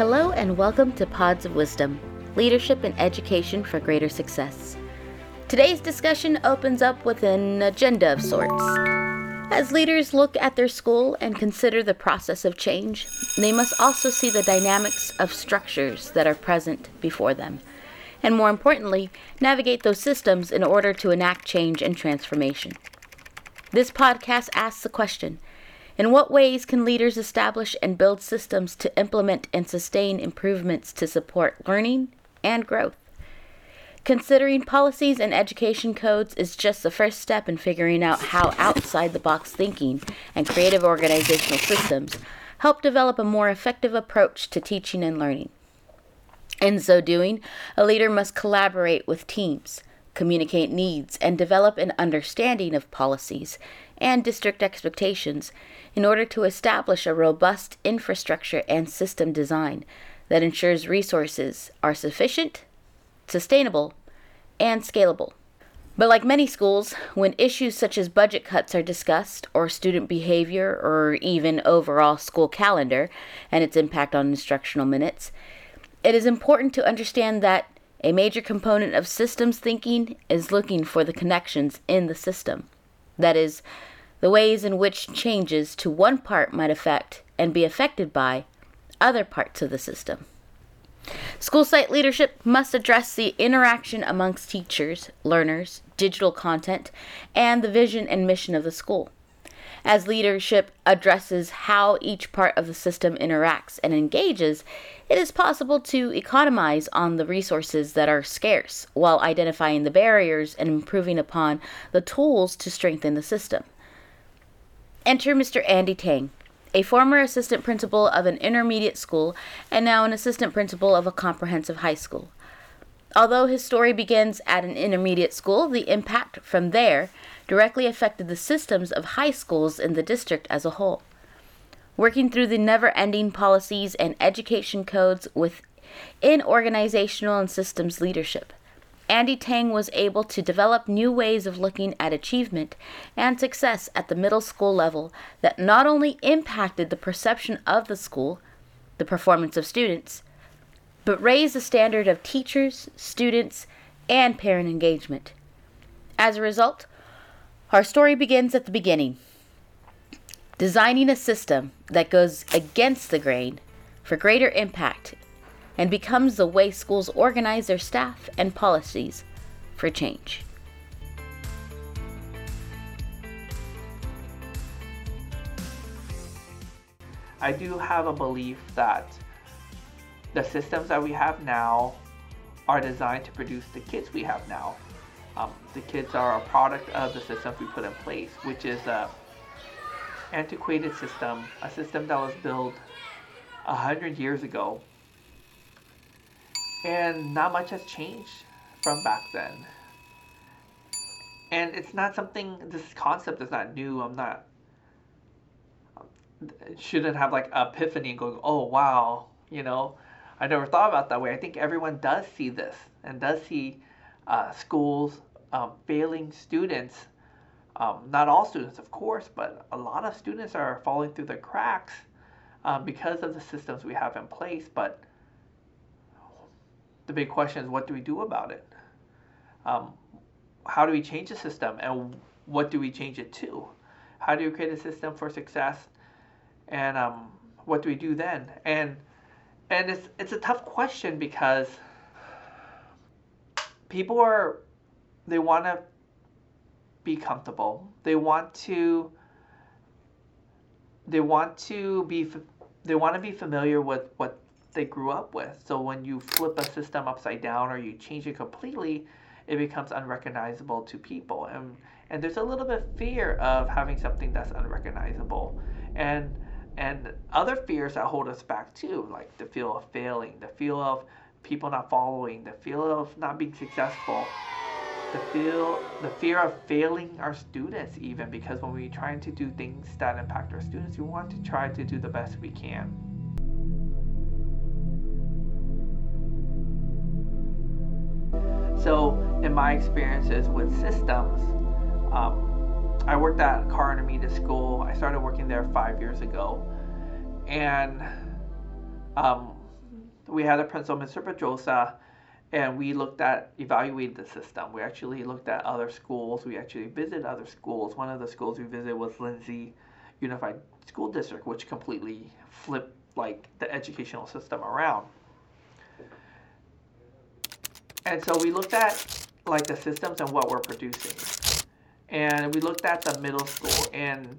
Hello, and welcome to Pods of Wisdom Leadership and Education for Greater Success. Today's discussion opens up with an agenda of sorts. As leaders look at their school and consider the process of change, they must also see the dynamics of structures that are present before them, and more importantly, navigate those systems in order to enact change and transformation. This podcast asks the question In what ways can leaders establish and build systems to implement and sustain improvements to support learning and growth? Considering policies and education codes is just the first step in figuring out how outside the box thinking and creative organizational systems help develop a more effective approach to teaching and learning. In so doing, a leader must collaborate with teams, communicate needs, and develop an understanding of policies and district expectations in order to establish a robust infrastructure and system design that ensures resources are sufficient sustainable, and scalable. But like many schools, when issues such as budget cuts are discussed, or student behavior, or even overall school calendar and its impact on instructional minutes, it is important to understand that a major component of systems thinking is looking for the connections in the system. That is, the ways in which changes to one part might affect and be affected by other parts of the system. School site leadership must address the interaction amongst teachers, learners, digital content, and the vision and mission of the school. As leadership addresses how each part of the system interacts and engages, it is possible to economize on the resources that are scarce while identifying the barriers and improving upon the tools to strengthen the system. Enter Mr. Andy Tang, a former assistant principal of an intermediate school and now an assistant principal of a comprehensive high school. Although his story begins at an intermediate school, the impact from there directly affected the systems of high schools in the district as a whole. Working through the never ending policies and education codes within organizational and systems leadership. Andy Tang was able to develop new ways of looking at achievement and success at the middle school level that not only impacted the perception of the school, the performance of students, but raise the standard of teachers, students, and parent engagement. As a result, our story begins at the beginning designing a system that goes against the grain for greater impact and becomes the way schools organize their staff and policies for change. I do have a belief that the systems that we have now are designed to produce the kids we have now. Um, the kids are a product of the systems we put in place, which is a antiquated system, a system that was built a hundred years ago and not much has changed from back then. And it's not something, this concept is not new. I'm not, shouldn't have like epiphany and going, oh wow, you know, I never thought about that way. I think everyone does see this and does see uh, schools um, failing students. Um, not all students, of course, but a lot of students are falling through the cracks um, because of the systems we have in place. But the big question is what do we do about it? Um, how do we change the system and what do we change it to? How do we create a system for success? And um, what do we do then? And and it's it's a tough question because people are they want to be comfortable. They want to they want to be they want to be familiar with what they grew up with. So when you flip a system upside down or you change it completely, it becomes unrecognizable to people. And and there's a little bit of fear of having something that's unrecognizable. And and other fears that hold us back too, like the feel of failing, the feel of people not following, the feel of not being successful, the feel the fear of failing our students even because when we're trying to do things that impact our students, we want to try to do the best we can. So, in my experiences with systems, um, I worked at Carr Intermediate School. I started working there five years ago, and um, we had a principal, Mr. Pedrosa, and we looked at evaluated the system. We actually looked at other schools. We actually visited other schools. One of the schools we visited was Lindsay Unified School District, which completely flipped like the educational system around. And so we looked at like the systems and what we're producing. And we looked at the middle school and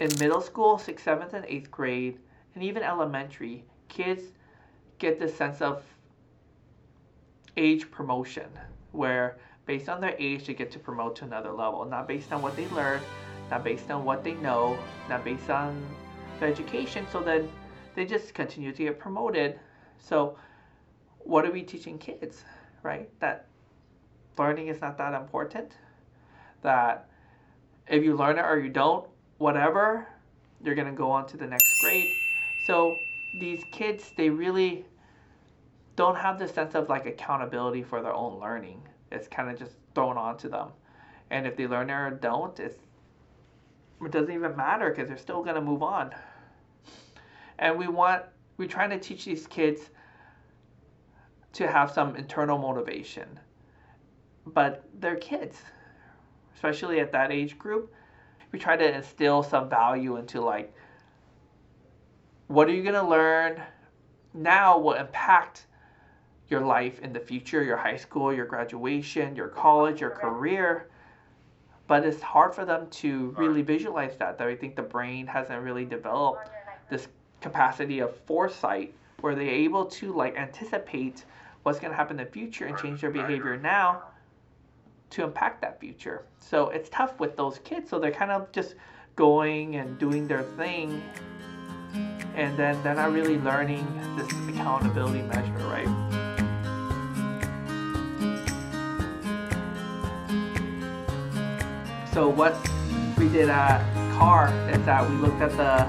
in middle school, sixth, seventh, and eighth grade, and even elementary, kids get this sense of age promotion where based on their age they get to promote to another level not based on what they learn not based on what they know not based on their education so then they just continue to get promoted. So what are we teaching kids right? That learning is not that important that if you learn it or you don't whatever you're going to go on to the next grade so these kids they really don't have the sense of like accountability for their own learning. It's kind of just thrown onto them. And if they learn it or don't, it's, it doesn't even matter because they're still going to move on. And we want, we're trying to teach these kids to have some internal motivation. But they're kids, especially at that age group. We try to instill some value into like, what are you going to learn now will impact your life in the future, your high school, your graduation, your college, your career. But it's hard for them to really visualize that. That I think the brain hasn't really developed this capacity of foresight where they're able to like anticipate what's going to happen in the future and change their behavior now to impact that future. So it's tough with those kids. So they're kind of just going and doing their thing and then they're not really learning this accountability measure, right? So what we did at Carr is that we looked at the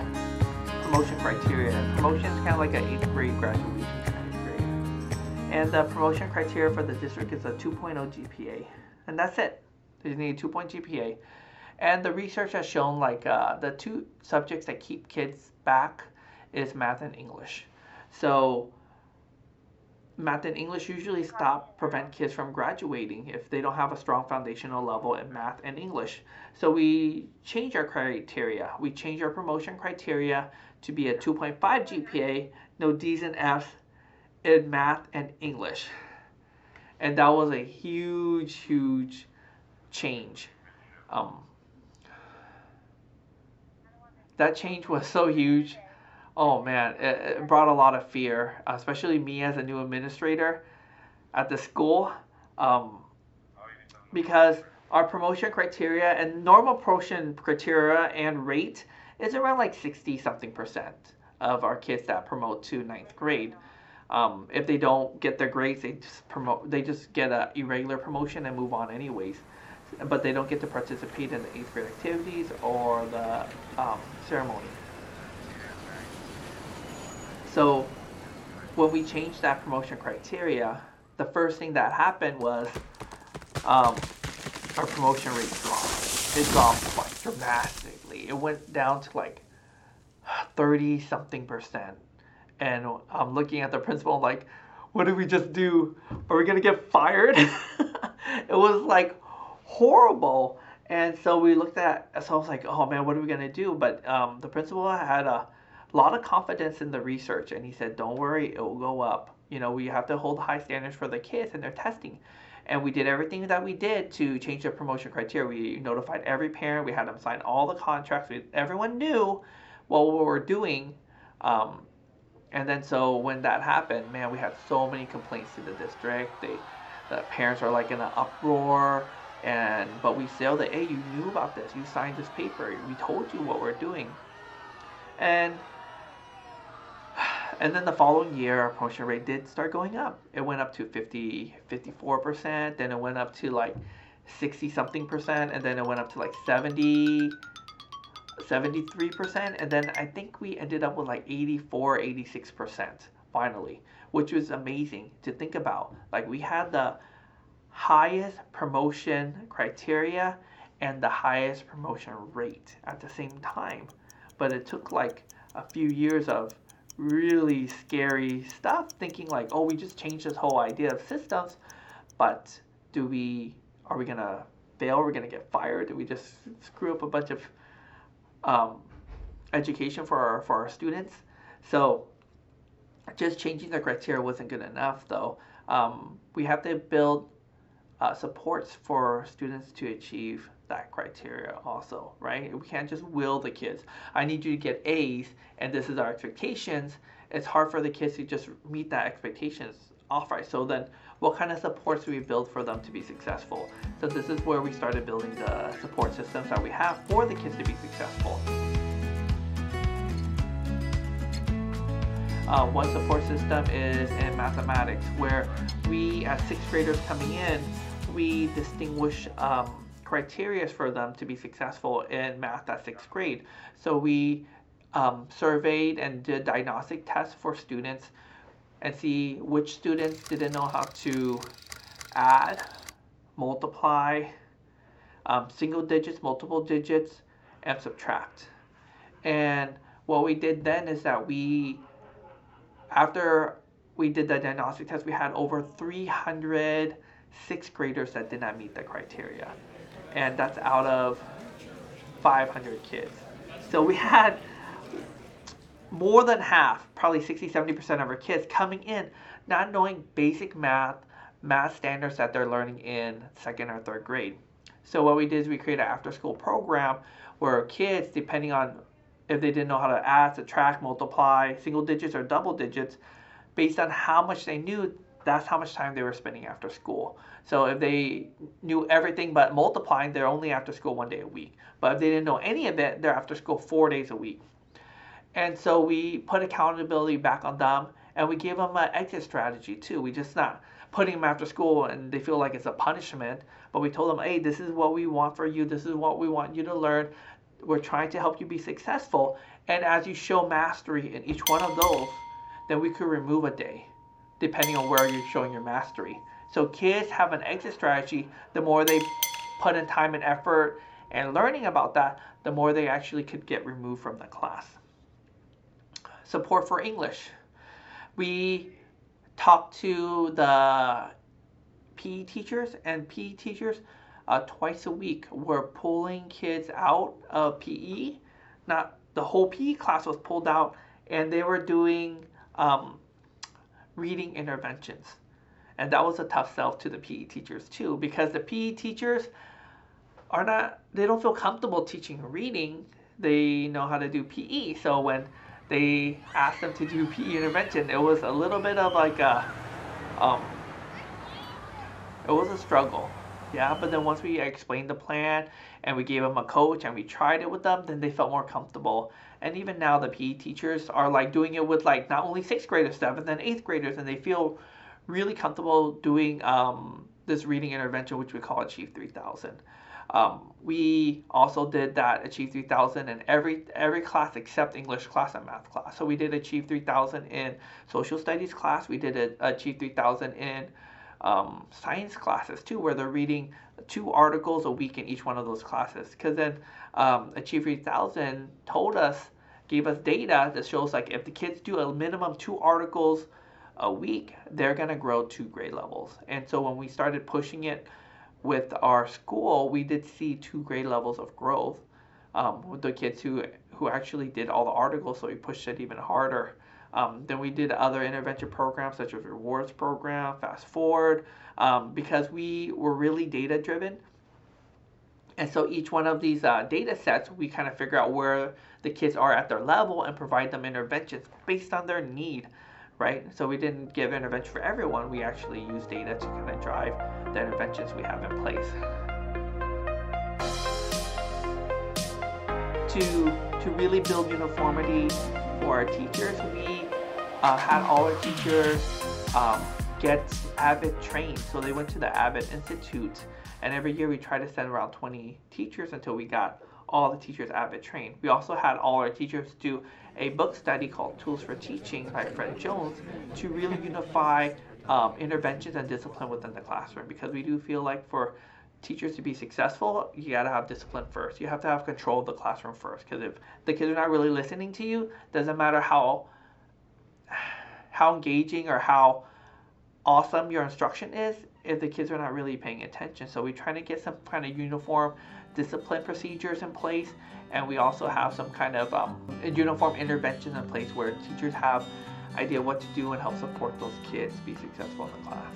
promotion criteria. Promotion is kind of like an eighth grade graduation kind of grade. And the promotion criteria for the district is a 2.0 GPA. And that's it. You need a 2 point GPA. And the research has shown like uh, the two subjects that keep kids back is math and English. So math and English usually stop prevent kids from graduating if they don't have a strong foundational level in math and English. So we change our criteria. We change our promotion criteria to be a 2.5 GPA, no D's and F's in math and English. And that was a huge, huge change. Um, that change was so huge oh man, it, it brought a lot of fear, especially me as a new administrator at the school, um, because our promotion criteria and normal promotion criteria and rate is around like 60 something percent of our kids that promote to ninth grade. Um, if they don't get their grades, they just promote. They just get a irregular promotion and move on anyways. But they don't get to participate in the eighth grade activities or the um, ceremony. So when we changed that promotion criteria, the first thing that happened was um, our promotion rate dropped. It dropped like dramatically. It went down to like 30 something percent. And I'm looking at the principal like, what did we just do? Are we gonna get fired? it was like horrible. And so we looked at, so I was like, oh man, what are we gonna do? But um, the principal had a lot of confidence in the research and he said don't worry it will go up you know we have to hold high standards for the kids and their testing and we did everything that we did to change the promotion criteria we notified every parent we had them sign all the contracts we, everyone knew what we were doing um, and then so when that happened man we had so many complaints to the district. They the parents are like in an uproar and but we said that hey you knew about this. You signed this paper. We told you what we're doing. And and then the following year, our promotion rate did start going up. It went up to 50, 54%, then it went up to like 60 something percent, and then it went up to like 70, 73%, and then I think we ended up with like 84, 86% finally, which was amazing to think about. Like we had the highest promotion criteria and the highest promotion rate at the same time, but it took like a few years of really scary stuff, thinking like, oh, we just changed this whole idea of systems, but do we, are we gonna fail? Are we gonna get fired? Do we just screw up a bunch of um, education for our, for our students? So just changing the criteria wasn't good enough though. Um, we have to build uh, supports for students to achieve that criteria also, right? We can't just will the kids. I need you to get A's and this is our expectations. It's hard for the kids to just meet that expectations off right. So then what kind of supports do we build for them to be successful? So this is where we started building the support systems that we have for the kids to be successful. Uh, one support system is in mathematics where we as sixth graders coming in, we distinguish um, criteria for them to be successful in math at sixth grade. So we um, surveyed and did diagnostic tests for students and see which students didn't know how to add, multiply, um, single digits, multiple digits, and subtract. And what we did then is that we, after we did the diagnostic test, we had over 300 sixth graders that did not meet the criteria and that's out of 500 kids. So we had more than half, probably 60 70% of our kids coming in not knowing basic math, math standards that they're learning in second or third grade. So what we did is we created an after school program where kids, depending on if they didn't know how to add, subtract, multiply, single digits or double digits, based on how much they knew, that's how much time they were spending after school. So if they knew everything but multiplying, they're only after school one day a week. But if they didn't know any of it, they're after school four days a week. And so we put accountability back on them and we gave them an exit strategy too. We just not putting them after school and they feel like it's a punishment, but we told them, hey, this is what we want for you. This is what we want you to learn. We're trying to help you be successful. And as you show mastery in each one of those, then we could remove a day depending on where you're showing your mastery. So kids have an exit strategy. The more they put in time and effort and learning about that, the more they actually could get removed from the class. Support for English. We talked to the PE teachers and PE teachers uh, twice a week were pulling kids out of PE. Not the whole PE class was pulled out, and they were doing um, reading interventions. And that was a tough sell to the PE teachers too, because the PE teachers are not, they don't feel comfortable teaching reading. They know how to do PE. So when they asked them to do PE intervention, it was a little bit of like a, um, it was a struggle. Yeah, but then once we explained the plan and we gave them a coach and we tried it with them, then they felt more comfortable and even now, the PE teachers are like doing it with like not only sixth graders, seventh and eighth graders, and they feel really comfortable doing um, this reading intervention, which we call Achieve 3000. Um, we also did that Achieve 3000 in every every class except English class and math class. So we did Achieve 3000 in social studies class. We did a, Achieve 3000 in um, science classes too, where they're reading two articles a week in each one of those classes. Because then um, Achieve 3000 told us gave us data that shows like if the kids do a minimum two articles a week, they're going to grow two grade levels. And so when we started pushing it with our school, we did see two grade levels of growth um, with the kids who who actually did all the articles. So we pushed it even harder. Um, then we did other intervention programs such as rewards program, Fast ForWord, um, because we were really data driven. And so each one of these uh, data sets, we kind of figure out where the kids are at their level and provide them interventions based on their need, right? So we didn't give intervention for everyone. We actually use data to kind of drive the interventions we have in place. To, to really build uniformity for our teachers, we uh, had all our teachers um, get AVID trained. So they went to the AVID Institute, and every year we try to send around 20 teachers until we got all the teachers AVID trained. We also had all our teachers do a book study called Tools for Teaching by Fred Jones to really unify um, interventions and discipline within the classroom because we do feel like for teachers to be successful, you got to have discipline first. You have to have control of the classroom first because if the kids are not really listening to you, doesn't matter how how engaging or how awesome your instruction is if the kids are not really paying attention. So we try to get some kind of uniform discipline procedures in place, and we also have some kind of um, uniform interventions in place where teachers have idea what to do and help support those kids be successful in the class.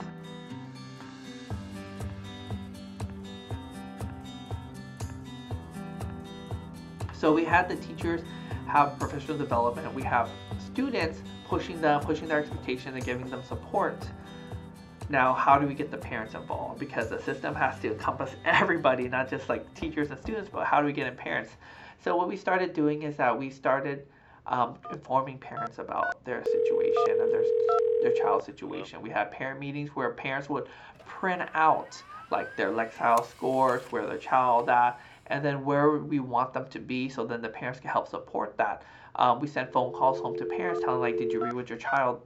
So we had the teachers have professional development. We have students pushing them, pushing their expectations, and giving them support. Now, how do we get the parents involved? Because the system has to encompass everybody, not just like teachers and students, but how do we get in parents? So what we started doing is that we started um, informing parents about their situation and their their child's situation. We had parent meetings where parents would print out like their Lexile scores, where their child at, and then where we want them to be so then the parents can help support that. Um, we sent phone calls home to parents telling like, did you read with your child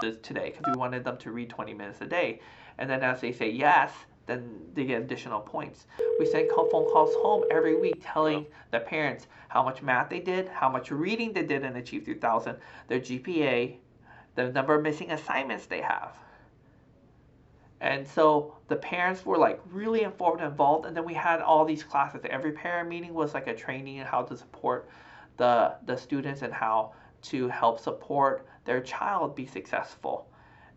this today? Because we wanted them to read 20 minutes a day. And then as they say yes, then they get additional points. We send phone calls home every week telling the parents how much math they did, how much reading they did in Achieve 3000, their GPA, the number of missing assignments they have. And so the parents were like really informed and involved. And then we had all these classes. Every parent meeting was like a training in how to support the, the students and how to help support their child be successful.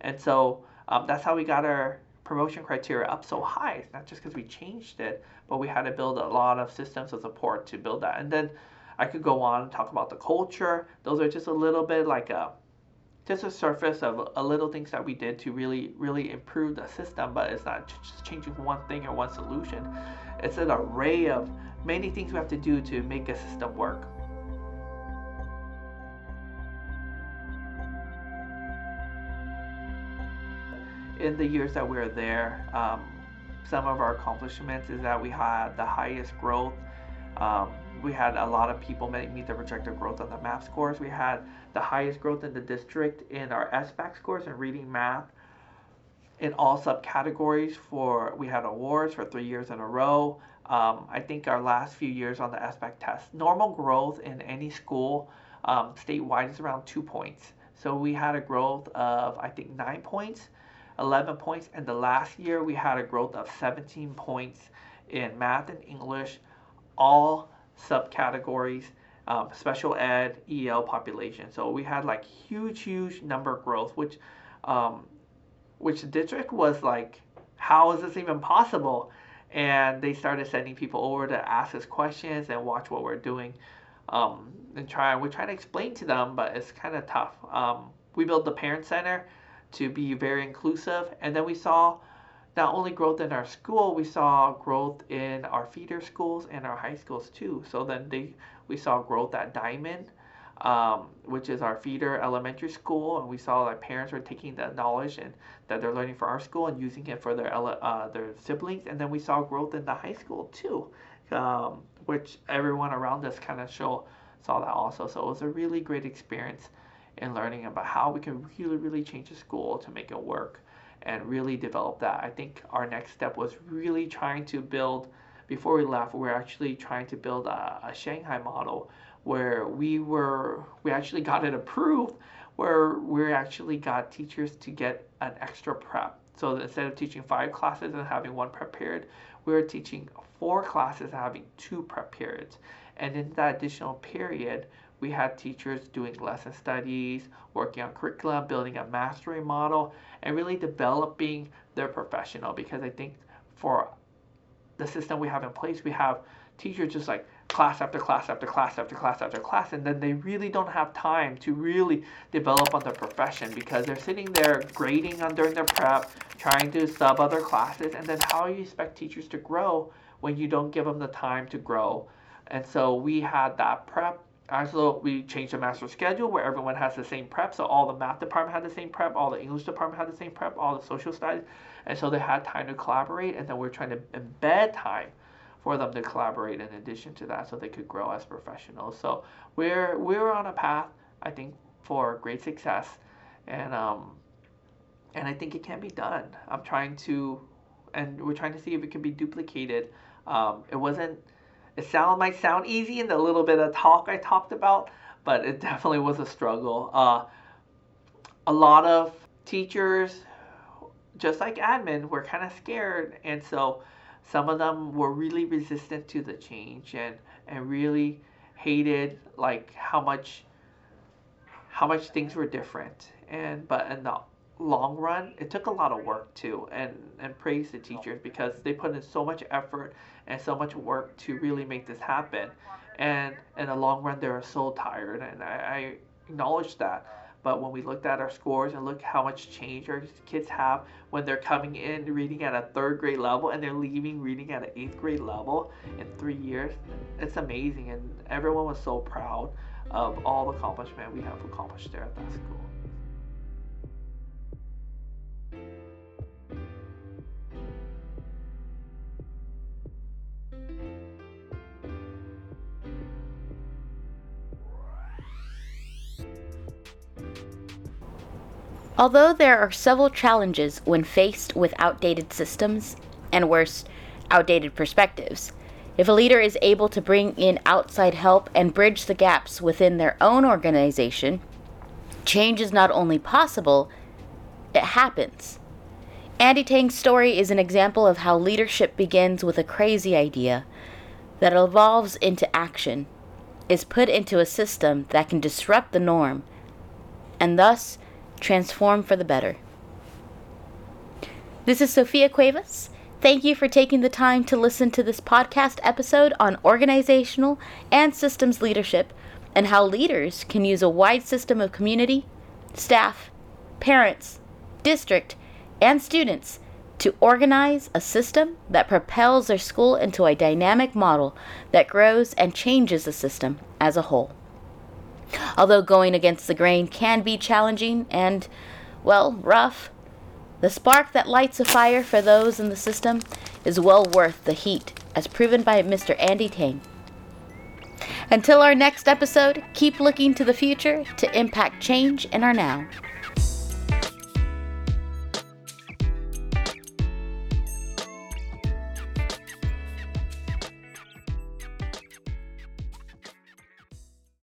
And so um, that's how we got our promotion criteria up so high. It's not just because we changed it, but we had to build a lot of systems of support to build that. And then I could go on and talk about the culture. Those are just a little bit like a just a surface of a little things that we did to really really improve the system but it's not just changing one thing or one solution it's an array of many things we have to do to make a system work in the years that we were there um, some of our accomplishments is that we had the highest growth um, we had a lot of people meet the projected growth on the math scores. We had the highest growth in the district in our SBAC scores in reading math. In all subcategories for we had awards for three years in a row. Um, I think our last few years on the SBAC test, normal growth in any school um, statewide is around two points. So we had a growth of I think nine points, 11 points, and the last year we had a growth of 17 points in math and English, all subcategories, um, special ed, EL population. So we had like huge, huge number growth, which, um, which the district was like, how is this even possible? And they started sending people over to ask us questions and watch what we're doing, um, and try. We're trying to explain to them, but it's kind of tough. Um, we built the parent center to be very inclusive, and then we saw not only growth in our school, we saw growth in our feeder schools and our high schools too. So then they, we saw growth at Diamond, um, which is our feeder elementary school, and we saw that parents were taking that knowledge and that they're learning for our school and using it for their uh, their siblings. And then we saw growth in the high school too, um, which everyone around us kind of show saw that also. So it was a really great experience in learning about how we can really really change the school to make it work and really develop that. I think our next step was really trying to build, before we left, we we're actually trying to build a, a Shanghai model where we were, we actually got it approved, where we actually got teachers to get an extra prep. So instead of teaching five classes and having one prep period, we were teaching four classes and having two prep periods. And in that additional period, we had teachers doing lesson studies, working on curriculum, building a mastery model, and really developing their professional because I think for the system we have in place, we have teachers just like class after class after class after class after class, and then they really don't have time to really develop on their profession because they're sitting there grading on during their prep, trying to sub other classes, and then how you expect teachers to grow when you don't give them the time to grow. And so we had that prep also, we changed the master schedule where everyone has the same prep. So all the math department had the same prep, all the English department had the same prep, all the social studies, and so they had time to collaborate. And then we're trying to embed time for them to collaborate in addition to that, so they could grow as professionals. So we're we're on a path, I think, for great success, and um, and I think it can be done. I'm trying to, and we're trying to see if it can be duplicated. Um, it wasn't it sound might sound easy in the little bit of talk I talked about, but it definitely was a struggle. Uh, a lot of teachers, just like admin, were kind of scared, and so some of them were really resistant to the change and and really hated like how much how much things were different and but in the long run it took a lot of work too and and praise the oh, teachers because they put in so much effort and so much work to really make this happen and in the long run they were so tired and I, I acknowledge that but when we looked at our scores and look how much change our kids have when they're coming in reading at a third grade level and they're leaving reading at an eighth grade level in three years, it's amazing. And everyone was so proud of all the accomplishment we have accomplished there at that school. Although there are several challenges when faced with outdated systems, and worse, outdated perspectives, if a leader is able to bring in outside help and bridge the gaps within their own organization, change is not only possible, it happens. Andy Tang's story is an example of how leadership begins with a crazy idea that evolves into action, is put into a system that can disrupt the norm, and thus transform for the better. This is Sophia Cuevas. Thank you for taking the time to listen to this podcast episode on organizational and systems leadership and how leaders can use a wide system of community, staff, parents, district, and students to organize a system that propels their school into a dynamic model that grows and changes the system as a whole. Although going against the grain can be challenging and, well, rough, the spark that lights a fire for those in the system is well worth the heat, as proven by Mr. Andy Tang. Until our next episode, keep looking to the future to impact change in our now.